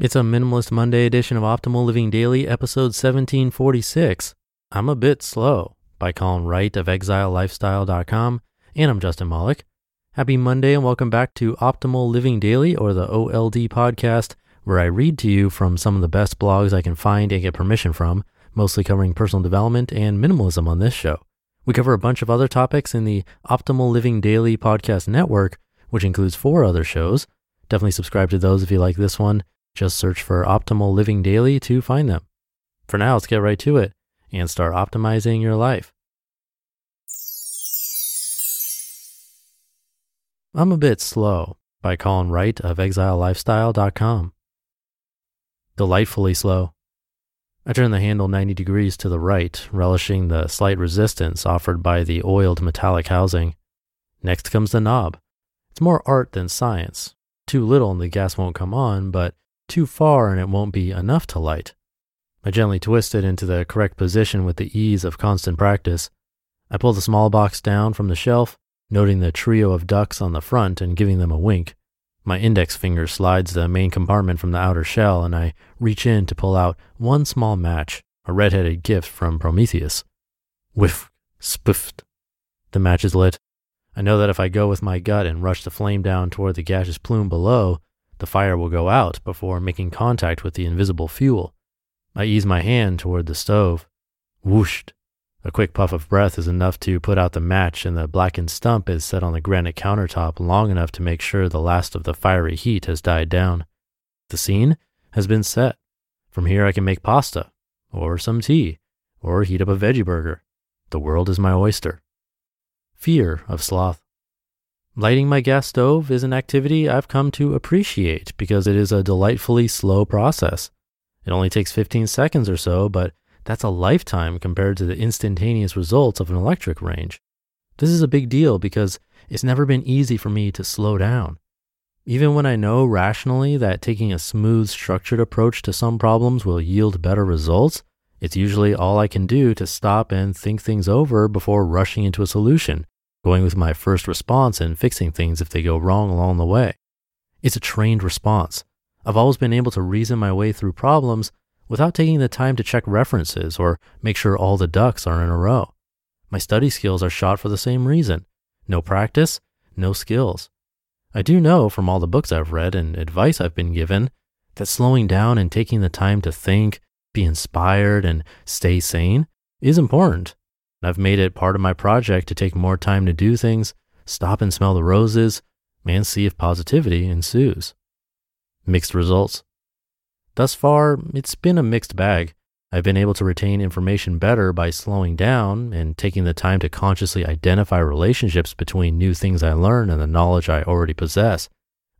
It's a Minimalist Monday edition of Optimal Living Daily, episode 1746. I'm a bit slow by Colin Wright of ExileLifestyle.com, and I'm Justin Malik. Happy Monday and welcome back to Optimal Living Daily, or the OLD podcast, where I read to you from some of the best blogs I can find and get permission from, mostly covering personal development and minimalism on this show. We cover a bunch of other topics in the Optimal Living Daily podcast network, which includes four other shows. Definitely subscribe to those if you like this one. Just search for Optimal Living Daily to find them. For now, let's get right to it and start optimizing your life. I'm a bit slow by Colin Wright of ExileLifestyle.com. Delightfully slow. I turn the handle 90 degrees to the right, relishing the slight resistance offered by the oiled metallic housing. Next comes the knob. It's more art than science. Too little and the gas won't come on, but too far and it won't be enough to light. I gently twist it into the correct position with the ease of constant practice. I pull the small box down from the shelf, noting the trio of ducks on the front and giving them a wink. My index finger slides the main compartment from the outer shell, and I reach in to pull out one small match, a red-headed gift from Prometheus. Whiff, spiffed. The match is lit. I know that if I go with my gut and rush the flame down toward the gaseous plume below, the fire will go out before making contact with the invisible fuel. I ease my hand toward the stove. Whooshed. A quick puff of breath is enough to put out the match, and the blackened stump is set on the granite countertop long enough to make sure the last of the fiery heat has died down. The scene has been set. From here, I can make pasta, or some tea, or heat up a veggie burger. The world is my oyster. Fear of sloth. Lighting my gas stove is an activity I've come to appreciate because it is a delightfully slow process. It only takes 15 seconds or so, but that's a lifetime compared to the instantaneous results of an electric range. This is a big deal because it's never been easy for me to slow down. Even when I know rationally that taking a smooth, structured approach to some problems will yield better results, it's usually all I can do to stop and think things over before rushing into a solution going with my first response and fixing things if they go wrong along the way. It's a trained response. I've always been able to reason my way through problems without taking the time to check references or make sure all the ducks are in a row. My study skills are shot for the same reason. No practice, no skills. I do know from all the books I've read and advice I've been given that slowing down and taking the time to think, be inspired, and stay sane is important. I've made it part of my project to take more time to do things, stop and smell the roses, and see if positivity ensues. Mixed results. Thus far, it's been a mixed bag. I've been able to retain information better by slowing down and taking the time to consciously identify relationships between new things I learn and the knowledge I already possess.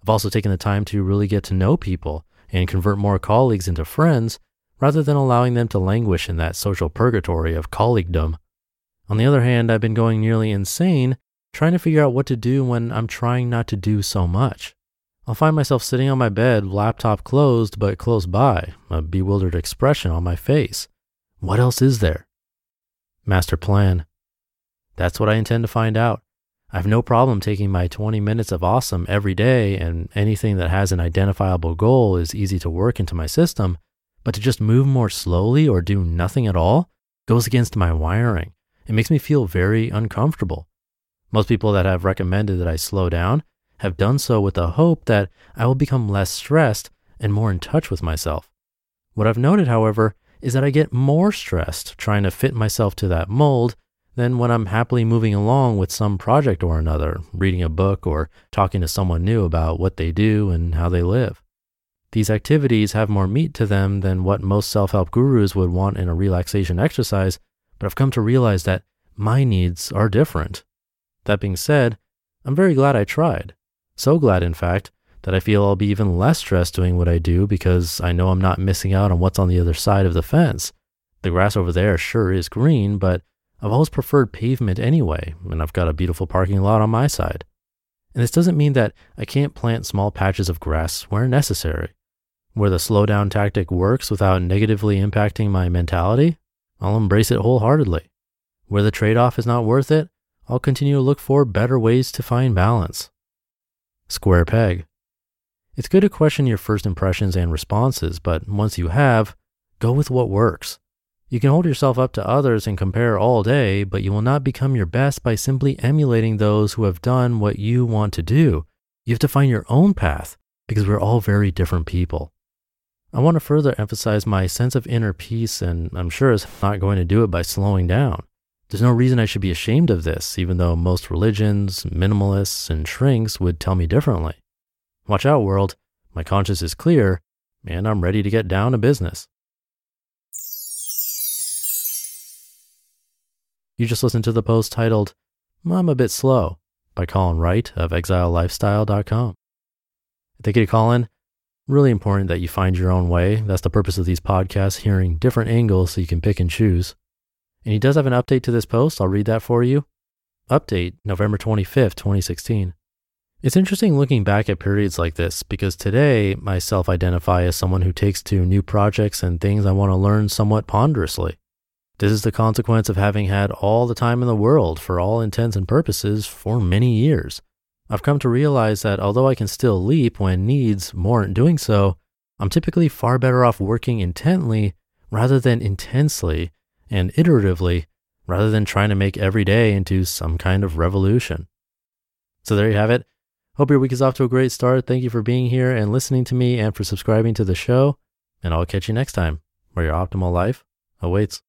I've also taken the time to really get to know people and convert more colleagues into friends rather than allowing them to languish in that social purgatory of colleaguedom. On the other hand, I've been going nearly insane trying to figure out what to do when I'm trying not to do so much. I'll find myself sitting on my bed, laptop closed but close by, a bewildered expression on my face. What else is there? Master plan. That's what I intend to find out. I have no problem taking my 20 minutes of awesome every day, and anything that has an identifiable goal is easy to work into my system. But to just move more slowly or do nothing at all goes against my wiring. It makes me feel very uncomfortable. Most people that have recommended that I slow down have done so with the hope that I will become less stressed and more in touch with myself. What I've noted, however, is that I get more stressed trying to fit myself to that mold than when I'm happily moving along with some project or another, reading a book or talking to someone new about what they do and how they live. These activities have more meat to them than what most self help gurus would want in a relaxation exercise, but I've come to realize that my needs are different. That being said, I'm very glad I tried. So glad, in fact, that I feel I'll be even less stressed doing what I do because I know I'm not missing out on what's on the other side of the fence. The grass over there sure is green, but I've always preferred pavement anyway, and I've got a beautiful parking lot on my side. And this doesn't mean that I can't plant small patches of grass where necessary. Where the slowdown tactic works without negatively impacting my mentality, I'll embrace it wholeheartedly. Where the trade off is not worth it, I'll continue to look for better ways to find balance. Square peg. It's good to question your first impressions and responses, but once you have, go with what works. You can hold yourself up to others and compare all day, but you will not become your best by simply emulating those who have done what you want to do. You have to find your own path because we're all very different people. I want to further emphasize my sense of inner peace, and I'm sure it's not going to do it by slowing down. There's no reason I should be ashamed of this, even though most religions, minimalists, and shrinks would tell me differently. Watch out, world. My conscience is clear, and I'm ready to get down to business. You just listened to the post titled, I'm a bit slow by Colin Wright of exilelifestyle.com. Thank you Colin Really important that you find your own way. That's the purpose of these podcasts, hearing different angles so you can pick and choose. And he does have an update to this post. I'll read that for you. Update November 25th, 2016. It's interesting looking back at periods like this because today I self identify as someone who takes to new projects and things I want to learn somewhat ponderously. This is the consequence of having had all the time in the world for all intents and purposes for many years. I've come to realize that although I can still leap when needs warrant doing so, I'm typically far better off working intently rather than intensely and iteratively rather than trying to make every day into some kind of revolution. So there you have it. Hope your week is off to a great start. Thank you for being here and listening to me and for subscribing to the show. And I'll catch you next time where your optimal life awaits.